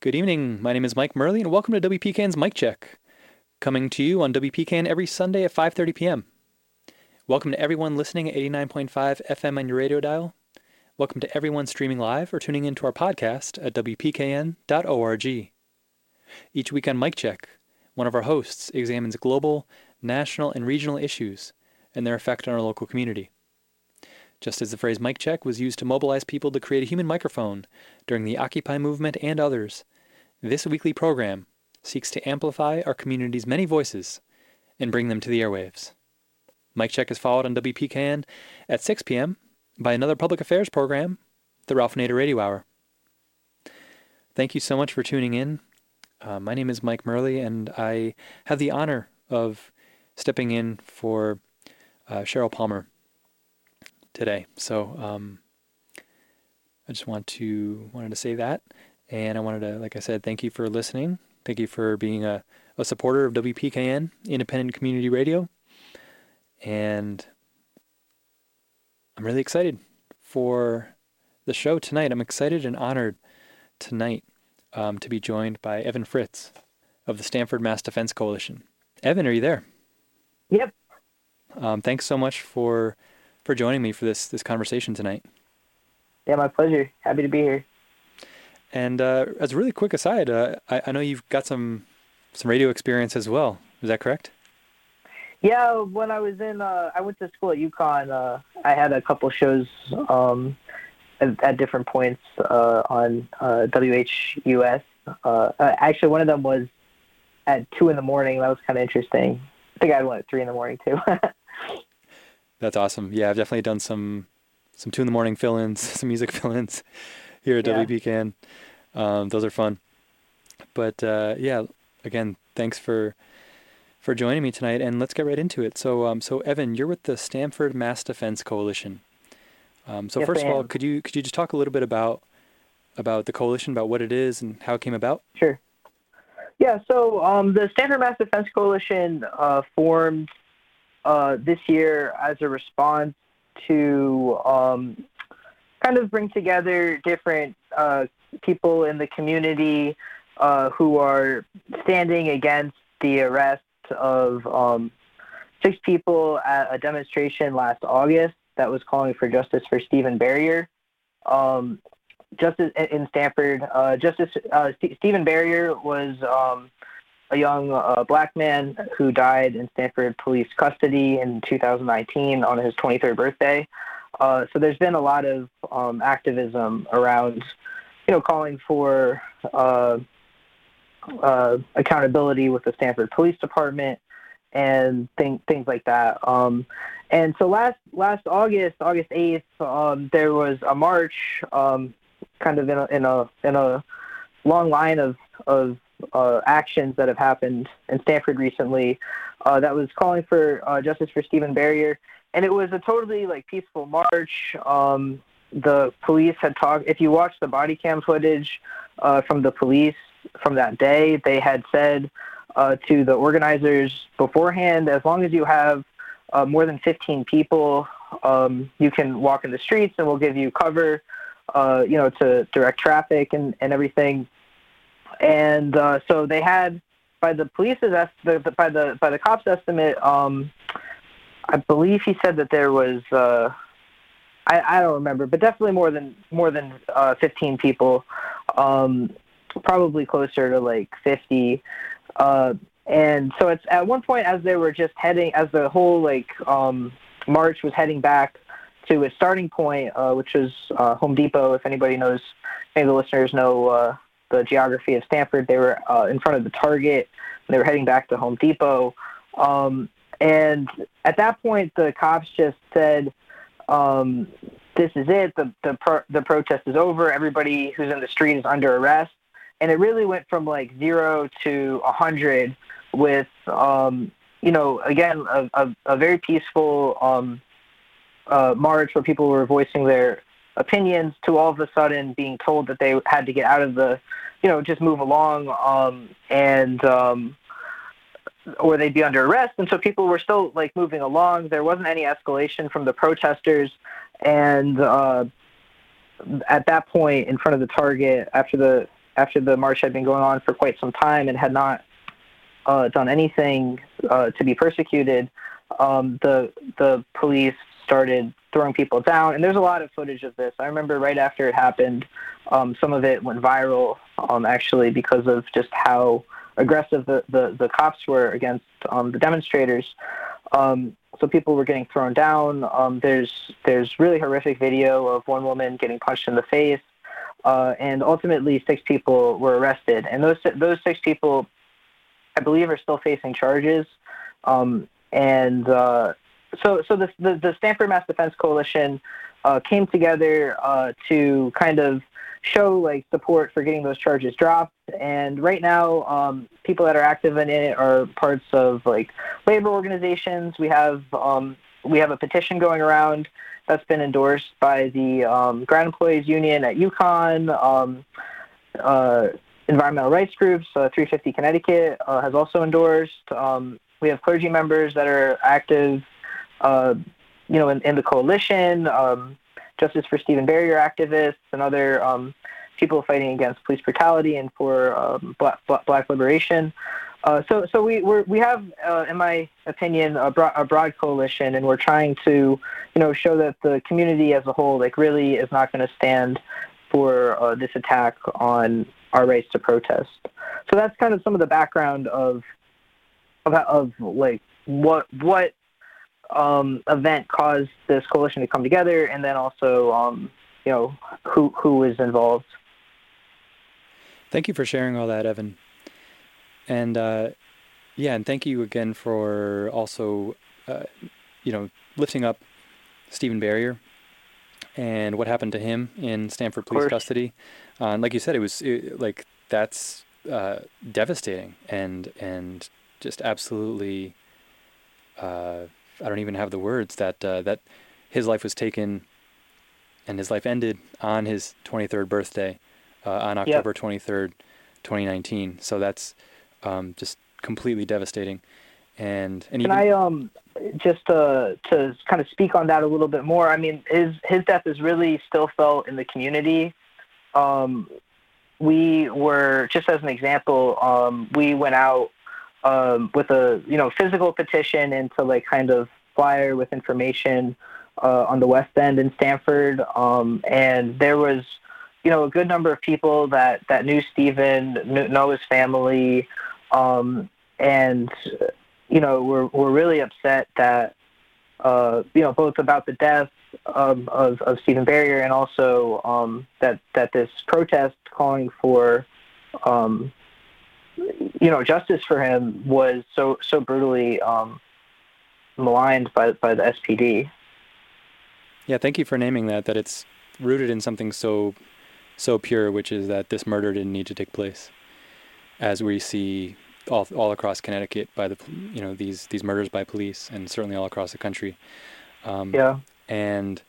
Good evening. My name is Mike Merli, and welcome to WPKN's Mic Check, coming to you on WPKN every Sunday at 5:30 p.m. Welcome to everyone listening at 89.5 FM on your radio dial. Welcome to everyone streaming live or tuning into our podcast at WPKN.org. Each week on Mic Check, one of our hosts examines global, national, and regional issues and their effect on our local community. Just as the phrase mic check was used to mobilize people to create a human microphone during the Occupy movement and others, this weekly program seeks to amplify our community's many voices and bring them to the airwaves. Mic Check is followed on WPKN at 6 p.m. by another public affairs program, the Ralph Nader Radio Hour. Thank you so much for tuning in. Uh, my name is Mike Merli, and I have the honor of stepping in for uh, Cheryl Palmer today. So um, I just want to wanted to say that, and I wanted to, like I said, thank you for listening. Thank you for being a, a supporter of WPKN, Independent Community Radio, and I'm really excited for the show tonight. I'm excited and honored tonight um, to be joined by Evan Fritz of the Stamford Mass Defense Coalition. Evan, are you there? Yep. Um, thanks so much for for joining me for this this conversation tonight. Yeah, my pleasure. Happy to be here. And uh, as a really quick aside, uh, I, I know you've got some some radio experience as well. Is that correct? Yeah, when I was in, uh, I went to school at UConn. Uh, I had a couple shows um, at, at, different points uh, on uh, WHUS. Uh, actually, one of them was at two in the morning. That was kind of interesting. I think I had one at three in the morning too. That's awesome. Yeah, I've definitely done some some two in the morning fill-ins, some music fill-ins here at yeah. WPKN. Um, those are fun. But uh, yeah, again, thanks for for joining me tonight, and let's get right into it. So, um, so Evan, you're with the Stamford Mass Defense Coalition. Um, so, yes, first of all, could you could you just talk a little bit about about the coalition, about what it is, and how it came about? Sure. Yeah. So, um, the Stamford Mass Defense Coalition uh, formed uh, this year as a response to um, kind of bring together different uh, people in the community uh, who are standing against the arrest of um, six people at a demonstration last August that was calling for justice for Steven Barrier. Um, justice in Stamford, uh, Justice uh, St- Steven Barrier was um, a young uh, black man who died in Stamford police custody in 2019 on his 23rd birthday. Uh, so there's been a lot of um, activism around, you know, calling for uh, uh accountability with the Stamford Police Department and things like that. Um, and so last last August, August 8th, um, there was a march, um, kind of in a in a in a long line of of uh, actions that have happened in Stamford recently uh, that was calling for uh, justice for Steven Barrier, and it was a totally like peaceful march. Um, the police had talked. If you watch the body cam footage uh, from the police from that day, they had said uh, to the organizers beforehand, as long as you have uh, more than 15 people, um, you can walk in the streets, and we'll give you cover. you know, to direct traffic and, and everything and uh, so they had by the police's estimate, by the by the cops' estimate, um, I believe he said that there was uh, I, I don't remember, but definitely more than more than uh, 15 people, um, probably closer to like 50. Uh, and so it's at one point as they were just heading, as the whole like um, march was heading back to its starting point, uh, which was uh, Home Depot. If anybody knows, any of the listeners know uh, the geography of Stamford. They were uh, in front of the Target. And they were heading back to Home Depot. Um, and at that point, the cops just said, um, "This is it. The the pro- the protest is over. Everybody who's in the street is under arrest." And it really went from like zero to a hundred, with um, you know, again, a, a, a very peaceful um, uh, march where people were voicing their opinions to all of a sudden being told that they had to get out of the, you know, just move along um, and um, or they'd be under arrest. And so people were still like moving along. There wasn't any escalation from the protesters. And uh, at that point, in front of the target, after the after the march had been going on for quite some time and had not uh, done anything uh, to be persecuted, um, the the police started throwing people down. And there's a lot of footage of this. I remember right after it happened, um, some of it went viral um, actually because of just how aggressive the, the, the cops were against um, the demonstrators. Um, so people were getting thrown down. Um, there's there's really horrific video of one woman getting punched in the face, uh, and ultimately six people were arrested. And those those six people, I believe, are still facing charges. Um, and uh, so so the, the, the Stamford Mass Defense Coalition uh, came together uh, to kind of show like support for getting those charges dropped. And right now, um, people that are active in it are parts of like labor organizations. We have um, we have a petition going around that's been endorsed by the um, ground employees union at UConn. Um, uh, environmental rights groups, uh, 350 Connecticut uh, has also endorsed. Um, we have clergy members that are active, uh, you know, in, in the coalition. Um, Justice for Steven Barrier activists and other um, people fighting against police brutality and for um, black, black, liberation. Uh, so, so we we have, uh, in my opinion, a broad, a broad coalition, and we're trying to, you know, show that the community as a whole, like, really is not going to stand for uh, this attack on our rights to protest. So that's kind of some of the background of, of, of like what what um, event caused this coalition to come together, and then also, um, you know, who who was involved. Thank you for sharing all that, Evan. And uh, yeah, and thank you again for also, uh, you know, lifting up Steven Barrier and what happened to him in Stamford police custody. Uh, and like you said, it was it, like that's uh, devastating and and just absolutely uh, I don't even have the words that uh, that his life was taken and his life ended on his 23rd birthday uh, on October yep. 23rd, 2019. So that's um, just completely devastating. And, and can even, I um just to to kind of speak on that a little bit more? I mean, his his death is really still felt in the community. Um, we were just as an example, um, we went out um, with a you know physical petition and to like kind of flyer with information uh, on the West End in Stamford, um, and there was you know a good number of people that that knew Steven, knew, know his family, um, and you know were were really upset that uh, you know both about the death of of, of Steven Barrier and also um, that that this protest calling for um, you know, justice for him was so so brutally um, maligned by by the SPD. Yeah, thank you for naming that. That it's rooted in something so so pure, which is that this murder didn't need to take place, as we see all all across Connecticut by the you know these these murders by police, and certainly all across the country. Um, yeah, and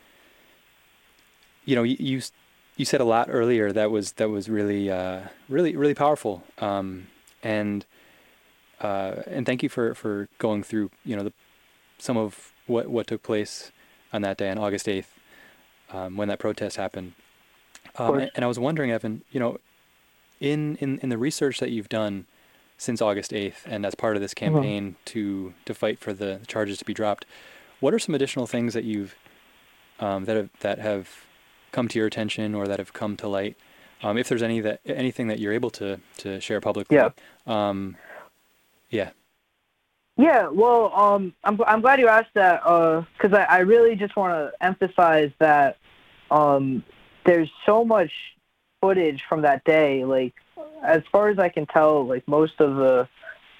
you know you you said a lot earlier that was that was really uh, really really powerful. Um, and uh, and thank you for, for going through you know the, some of what what took place on that day on August eighth um, when that protest happened. Um, and, and, I was wondering, Evan, you know, in, in in the research that you've done since August eighth, and as part of this mm-hmm. campaign mm-hmm. to to fight for the charges to be dropped, what are some additional things that you've um, that have that have come to your attention or that have come to light um, if there's any that anything that you're able to to share publicly. Yeah. Um, yeah. Yeah. Well, um, I'm I'm glad you asked that because uh, I, I really just want to emphasize that um, there's so much footage from that day. Like, as far as I can tell, like most of the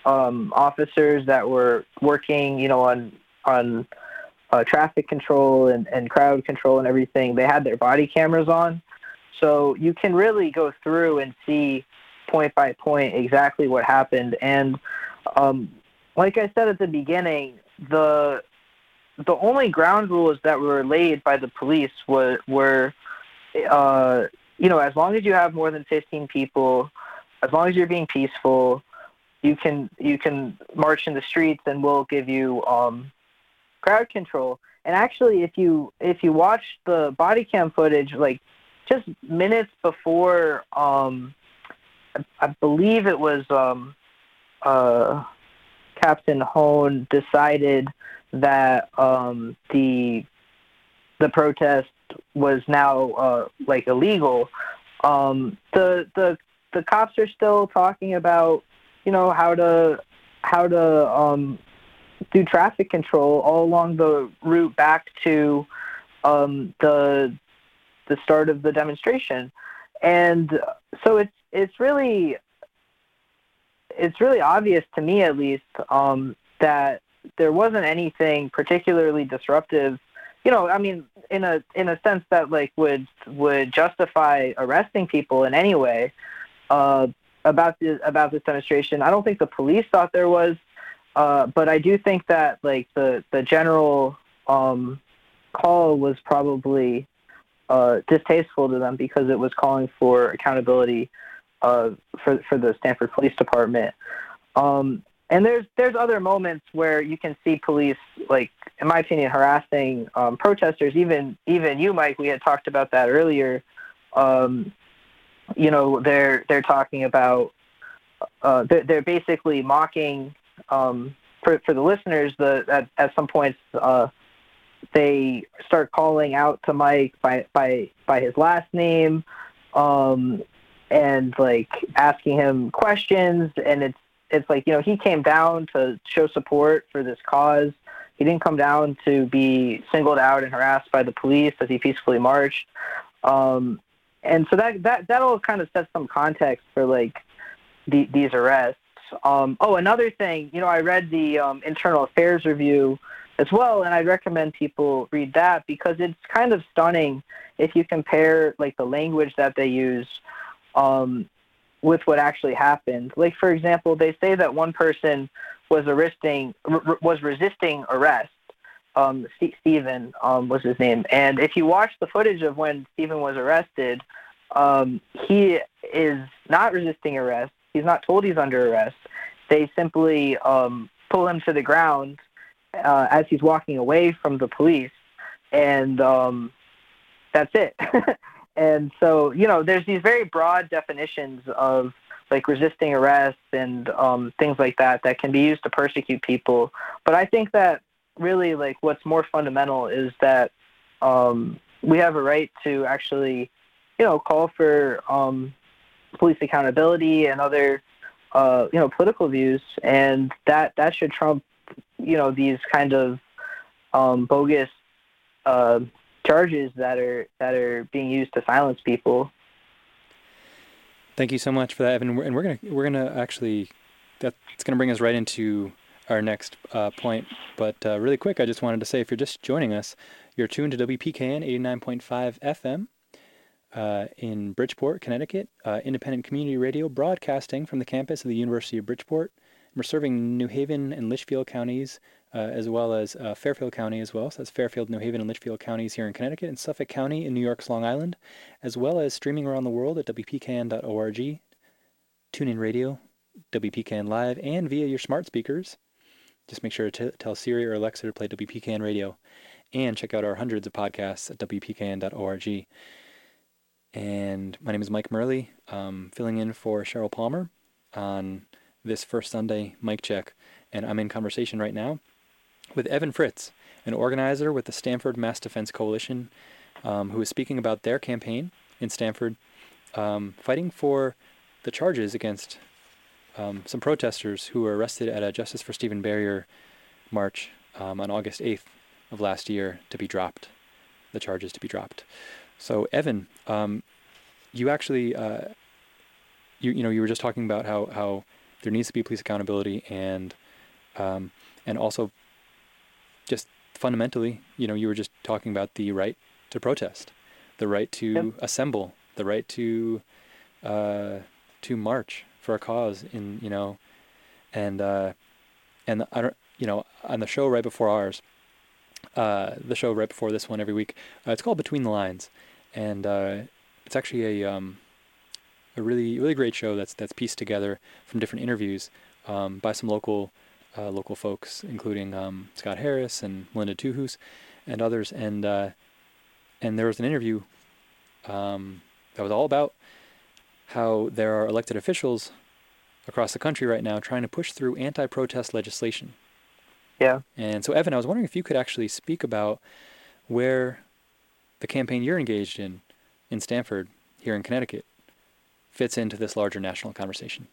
um, officers that were working, you know, on on uh, traffic control and, and crowd control and everything, they had their body cameras on. So you can really go through and see point by point exactly what happened. And um, like I said at the beginning, the the only ground rules that were laid by the police were were uh, you know as long as you have more than 15 people, as long as you're being peaceful, you can you can march in the streets and we'll give you um, crowd control. And actually, if you if you watch the body cam footage, like just minutes before um, I believe it was um, uh, Captain Hone decided that um, the the protest was now uh, like illegal. Um, the the the cops are still talking about you know how to how to um, do traffic control all along the route back to um, the the start of the demonstration, and so it's it's really it's really obvious to me at least um, that there wasn't anything particularly disruptive. You know, I mean, in a in a sense that like would would justify arresting people in any way uh, about the about this demonstration. I don't think the police thought there was, uh, but I do think that like the the general um, call was probably uh, distasteful to them because it was calling for accountability uh, for for the Stamford Police Department. Um, and there's there's other moments where you can see police, like in my opinion, harassing um, protesters. Even even you, Mike, we had talked about that earlier. Um, you know, they're they're talking about uh, they're, they're basically mocking um, for for the listeners. The at, at some points uh, they start calling out to Mike by by by his last name. Um, and like asking him questions. And it's it's like you know he came down to show support for this cause. He didn't come down to be singled out and harassed by the police as he peacefully marched. Um, and so that that that'll kind of set some context for like the, these arrests. Um, oh another thing you know i read the um, internal affairs review as well and i'd recommend people read that because it's kind of stunning if you compare like the language that they use um, with what actually happened. Like for example, they say that one person was arresting was resisting arrest. Um, St- Stephen um, was his name, and if you watch the footage of when Stephen was arrested, um, he is not resisting arrest. He's not told he's under arrest. They simply um, pull him to the ground uh, as he's walking away from the police, and um, that's it. And so, you know, there's these very broad definitions of like resisting arrest and um, things like that that can be used to persecute people. But I think that really like what's more fundamental is that um, we have a right to actually, you know, call for um, police accountability and other, uh, you know, political views, and that that should trump, you know, these kind of um, bogus uh, charges that are that are being used to silence people. Thank you so much for that, Evan. And we're gonna we're gonna actually that's gonna bring us right into our next uh, point. But uh, really quick, I just wanted to say, if you're just joining us, you're tuned to WPKN 89.5 FM. Uh, in Bridgeport, Connecticut, uh, independent community radio broadcasting from the campus of the University of Bridgeport. We're serving New Haven and Litchfield counties uh, as well as uh, Fairfield County as well. So that's Fairfield, New Haven, and Litchfield counties here in Connecticut, and Suffolk County in New York's Long Island, as well as streaming around the world at WPKN.org, TuneIn Radio, WPKN Live, and via your smart speakers. Just make sure to tell Siri or Alexa to play WPKN Radio, and check out our hundreds of podcasts at WPKN.org. And my name is Mike Merli, um, filling in for Cheryl Palmer on this first Sunday mic check. And I'm in conversation right now with Evan Fritz, an organizer with the Stamford Mass Defense Coalition, um, who is speaking about their campaign in Stamford, um, fighting for the charges against um, some protesters who were arrested at a Justice for Steven Barrier march um, on August 8th of last year to be dropped, the charges to be dropped. So, Evan, um, you actually, uh, you you know, you were just talking about how how there needs to be police accountability and um, and also just fundamentally, you know, you were just talking about the right to protest, the right to yep. assemble, the right to uh, to march for a cause in you know, and uh, and I don't you know on the show right before ours, uh, the show right before this one every week, uh, it's called Between the Lines, and uh, it's actually a um, a really really great show that's that's pieced together from different interviews um, by some local uh, local folks, including um, Scott Harris and Melinda Tuhus and others. And uh, and there was an interview um, that was all about how there are elected officials across the country right now trying to push through anti-protest legislation. Yeah. And so, Evan, I was wondering if you could actually speak about where the campaign you're engaged in in Stamford here in Connecticut, fits into this larger national conversation.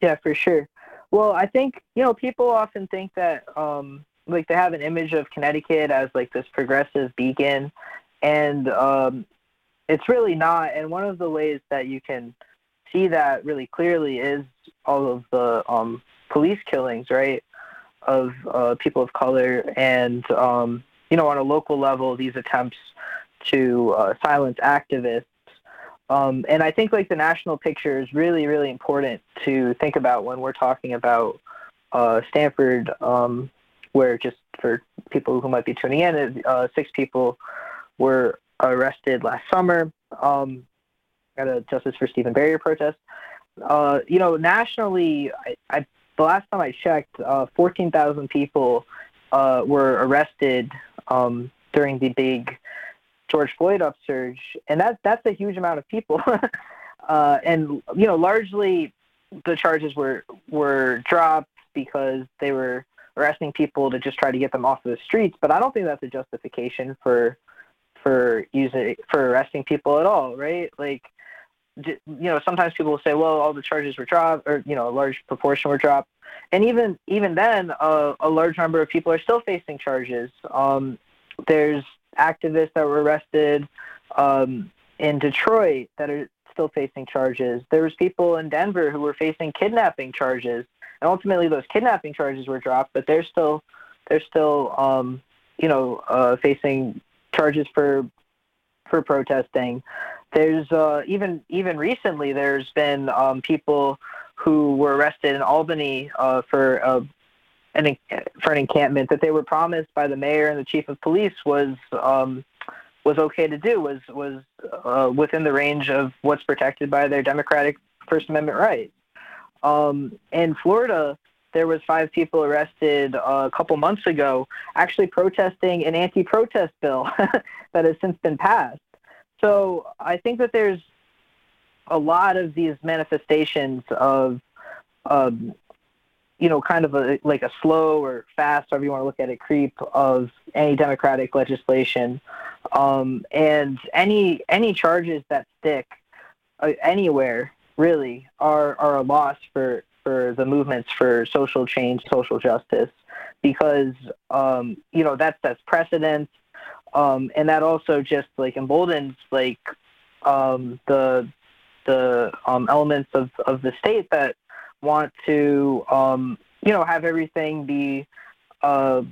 Yeah, for sure. Well, I think you know people often think that um, like they have an image of Connecticut as like this progressive beacon, and um, it's really not. And one of the ways that you can see that really clearly is all of the um, police killings, right, of uh, people of color, and um, you know on a local level these attempts to uh, silence activists. Um, and I think like the national picture is really, really important to think about when we're talking about uh, Stamford, um, where just for people who might be tuning in, uh, six people were arrested last summer um, at a Justice for Steven Barrier protest. Uh, you know, nationally, I, I, the last time I checked, uh, 14,000 people uh, were arrested um, during the big George Floyd upsurge, and that that's a huge amount of people. uh, and you know, largely the charges were were dropped because they were arresting people to just try to get them off of the streets. But I don't think that's a justification for for using for arresting people at all, right? Like, you know, sometimes people will say, well, all the charges were dropped, or you know, a large proportion were dropped, and even even then, uh, a large number of people are still facing charges. Um, there's activists that were arrested um, in Detroit that are still facing charges. There was people in Denver who were facing kidnapping charges, and ultimately those kidnapping charges were dropped, but they're still they're still um, you know uh, facing charges for for protesting. There's uh, even even recently there's been um, people who were arrested in Albany uh, for uh, an for an encampment that they were promised by the mayor and the chief of police was um, was okay to do was was uh, within the range of what's protected by their democratic First Amendment rights. Um, in Florida, there was five people arrested uh, a couple months ago, actually protesting an anti-protest bill that has since been passed. So I think that there's a lot of these manifestations of um, you know, kind of a like a slow or fast, however you want to look at it, creep of any democratic legislation, um, and any any charges that stick uh, anywhere really are are a loss for for the movements for social change, social justice, because um, you know that sets precedent, um, and that also just like emboldens like um, the the um, elements of, of the state that want to, um, you know, have everything be uh,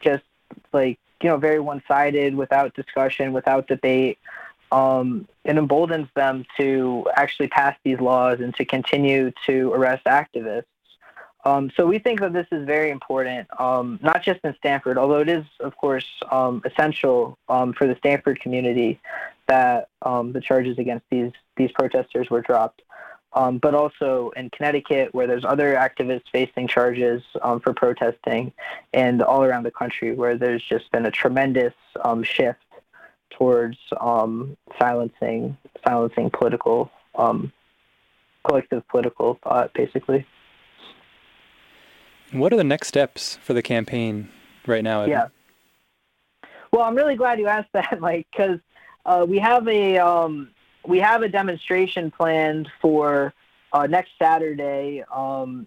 just like, you know, very one sided without discussion, without debate. Um, it emboldens them to actually pass these laws and to continue to arrest activists. Um, so we think that this is very important, um, not just in Stamford, although it is, of course, um, essential um, for the Stamford community that um, the charges against these these protesters were dropped um, but also in Connecticut, where there's other activists facing charges um, for protesting, and all around the country, where there's just been a tremendous um, shift towards um, silencing silencing political um, collective political thought, basically. What are the next steps for the campaign right now? Yeah. Well, I'm really glad you asked that, Mike, because uh, we have a um, we have a demonstration planned for uh, next Saturday, um,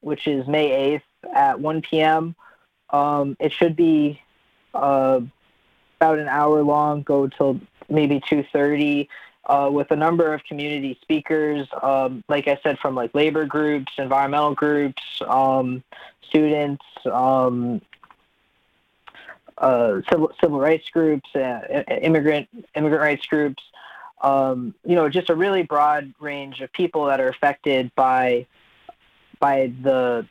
which is May 8th at 1 p.m. Um, it should be uh, about an hour long, go till maybe 2:30, uh, with a number of community speakers. Um, like I said, from like labor groups, environmental groups, um, students, um, uh, civil civil rights groups, uh, immigrant immigrant rights groups um, you know, just a really broad range of people that are affected by by the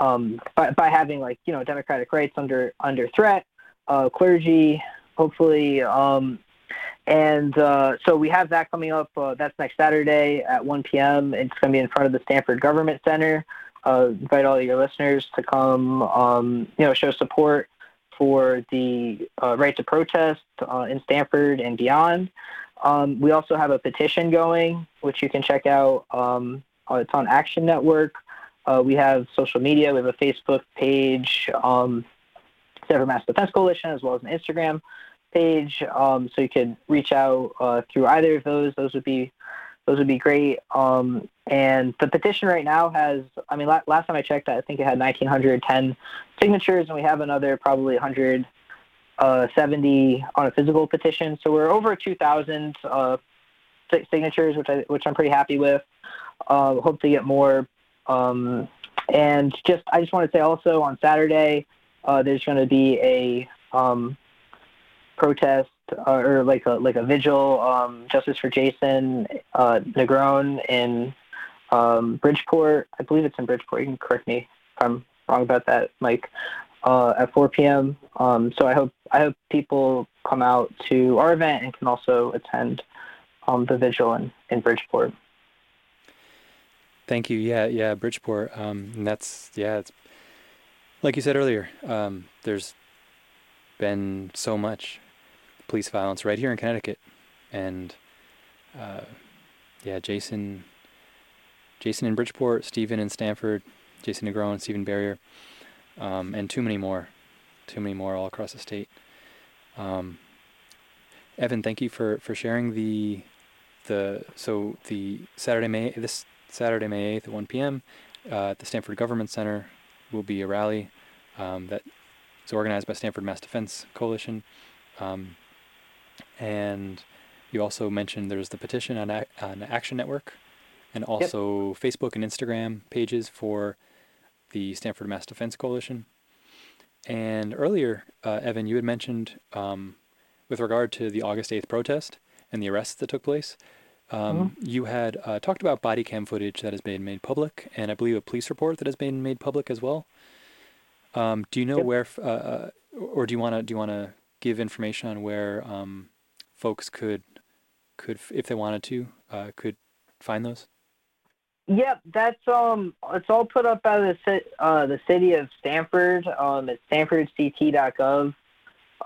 um, by, by having like you know democratic rights under under threat, uh, clergy, hopefully, um, and uh, so we have that coming up. Uh, that's next Saturday at 1 p.m. It's going to be in front of the Stamford Government Center. Uh, invite all your listeners to come, um, you know, show support for the uh, right to protest uh, in Stamford and beyond. Um, we also have a petition going which you can check out. Um, it's on Action Network. Uh, we have social media. We have a Facebook page, um, Mass Defense Coalition, as well as an Instagram page. Um, so you can reach out uh, through either of those. Those would be those would be great. Um, and the petition right now has, I mean, la- last time I checked, I think it had 1,910 signatures, and we have another probably 170 uh, on a physical petition. So we're over 2,000 uh, signatures, which I which I'm pretty happy with. Uh, hope to get more. Um, and just I just want to say also on Saturday, uh, there's going to be a um, protest uh, or like a like a vigil, um, justice for Jason uh, Negron in um, Bridgeport. I believe it's in Bridgeport. You can correct me if I'm wrong about that, Mike. Uh, at 4 p.m. Um, so I hope I hope people come out to our event and can also attend um, the vigil in, in Bridgeport. Thank you. Yeah, yeah, Bridgeport. Um, and that's yeah, it's like you said earlier. Um, there's been so much police violence right here in Connecticut, and uh, yeah, Jason, Jason in Bridgeport, Steven in Stamford, Jason Negron, Steven Barrier, um, and too many more, too many more all across the state. Um, Evan, thank you for, for sharing the the so the Saturday May this Saturday May eighth at one p.m. Uh, at the Stamford Government Center will be a rally um, that is organized by Stamford Mass Defense Coalition. Um, and you also mentioned there's the petition on, on Action Network and also yep. Facebook and Instagram pages for the Stamford Mass Defense Coalition. And earlier, uh, Evan, you had mentioned um, with regard to the August 8th protest and the arrests that took place, um, mm-hmm. you had uh, talked about body cam footage that has been made public, and I believe a police report that has been made public as well. Um, do you know yep. where, uh, uh or do you want to do you want to give information on where um, folks could could if they wanted to uh, could find those? Yep, that's um, it's all put up by the uh, the city of Stamford. um, at stamfordct.gov.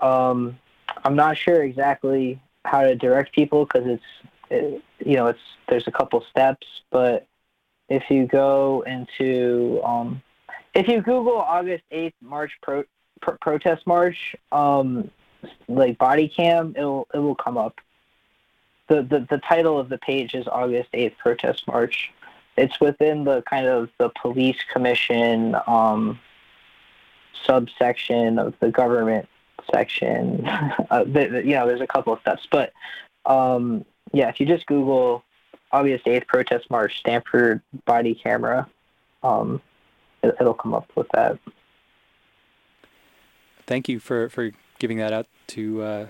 Um, I'm not sure exactly how to direct people because it's it, you know it's there's a couple steps, but if you go into um, if you Google August 8th March pro, pro protest march, um, like body cam, it'll it will come up. The, the the title of the page is August 8th protest march. It's within the kind of the police commission um, subsection of the government section. uh, you know, there's a couple of steps, but um, yeah, if you just Google August 8th protest march Stamford body camera, um, it, will come up with that. Thank you for, for giving that out to uh,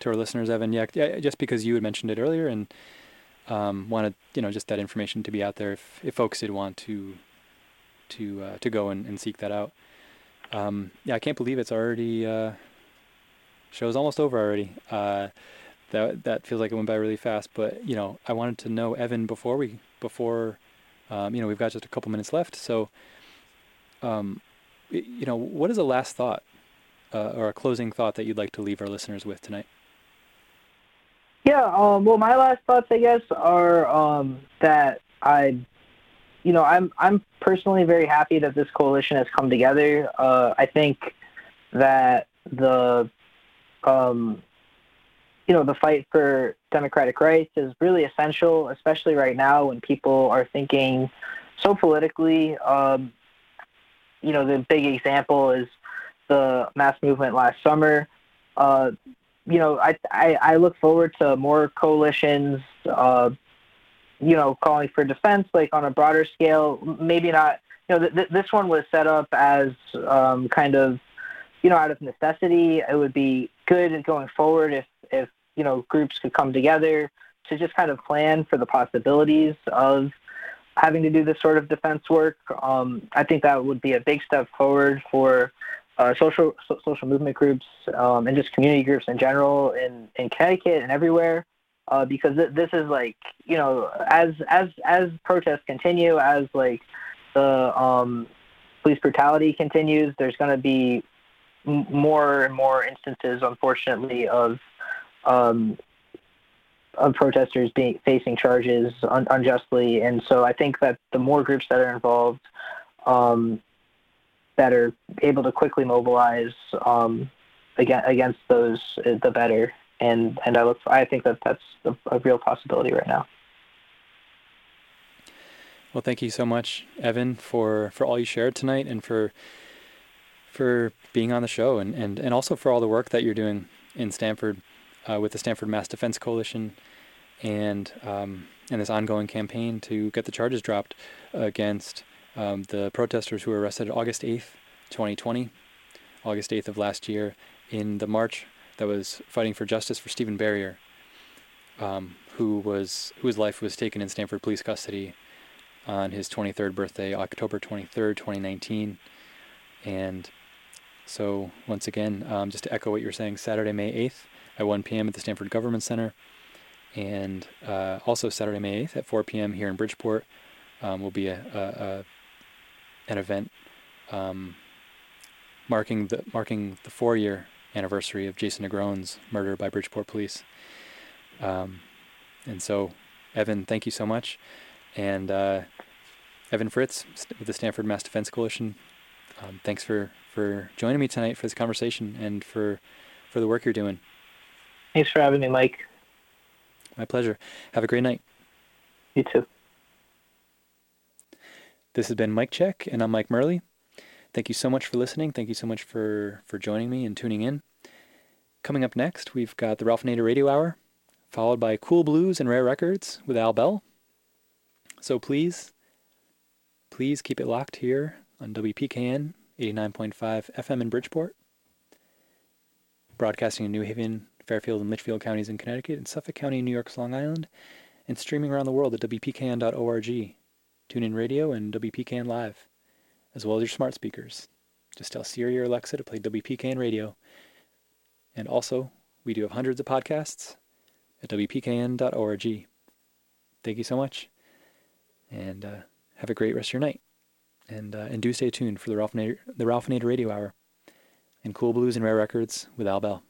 to our listeners, Evan. Yeah, just because you had mentioned it earlier and um, wanted you know just that information to be out there if, if folks did want to to uh, to go and, and seek that out. Um, yeah, I can't believe it's already uh, show's almost over already. Uh, that that feels like it went by really fast. But you know, I wanted to know Evan before we before um, you know we've got just a couple minutes left. So, um, you know, what is the last thought uh, or a closing thought that you'd like to leave our listeners with tonight? Yeah, um, well, my last thoughts, I guess, are um, that I, you know, I'm I'm personally very happy that this coalition has come together. Uh, I think that the, um, you know, the fight for democratic rights is really essential, especially right now when people are thinking so politically. Um, you know, the big example is the mass movement last summer. Uh, you know, I, I, I look forward to more coalitions, uh, you know, calling for defense, like on a broader scale. Maybe not, you know, th- th- this one was set up as um, kind of, you know, out of necessity. It would be good going forward if, if, you know, groups could come together to just kind of plan for the possibilities of having to do this sort of defense work. Um, I think that would be a big step forward for uh, social so, social movement groups um, and just community groups in general in, in Connecticut and everywhere. Uh, because th- this is like you know as as as protests continue, as like the um, police brutality continues, there's going to be m- more and more instances, unfortunately, of um, of protesters being facing charges un, unjustly, and so I think that the more groups that are involved, um, that are able to quickly mobilize um, against those, uh, the better. And and I look, I think that that's a, a real possibility right now. Well, thank you so much, Evan, for, for all you shared tonight and for for being on the show and, and, and also for all the work that you're doing in Stamford uh, with the Stamford Mass Defense Coalition and um, and this ongoing campaign to get the charges dropped against um, the protesters who were arrested August 8th, 2020, August 8th of last year, in the march that was fighting for justice for Steven Barrier, um, who was whose life was taken in Stamford police custody on his 23rd birthday, October 23rd, 2019, and so once again, um, just to echo what you're saying, Saturday, May 8th at 1 p.m. at the Stamford Government Center, and uh, also Saturday, May 8th at 4 p.m. here in Bridgeport um, will be a, a, a an event um, marking the marking the four-year anniversary of Jason Negron's murder by Bridgeport police. Um, and so, Evan, thank you so much, and uh, Evan Fritz with the Stamford Mass Defense Coalition. Um, thanks for for joining me tonight for this conversation and for for the work you're doing. Thanks for having me, Mike. My pleasure. Have a great night. You too. This has been Mic Check, and I'm Mike Merli. Thank you so much for listening. Thank you so much for for joining me and tuning in. Coming up next, we've got the Ralph Nader Radio Hour, followed by Cool Blues and Rare Records with Al Bell. So please, please keep it locked here on WPKN 89.5 FM in Bridgeport, broadcasting in New Haven, Fairfield, and Litchfield counties in Connecticut, and Suffolk County, New York's Long Island, and streaming around the world at WPKN.org, TuneIn Radio, and WPKN Live, as well as your smart speakers. Just tell Siri or Alexa to play WPKN Radio. And also, we do have hundreds of podcasts at WPKN.org. Thank you so much, and uh, have a great rest of your night. And, uh, and do stay tuned for the Ralph, Nader, the Ralph Nader Radio Hour and Cool Blues and Rare Records with Al Bell.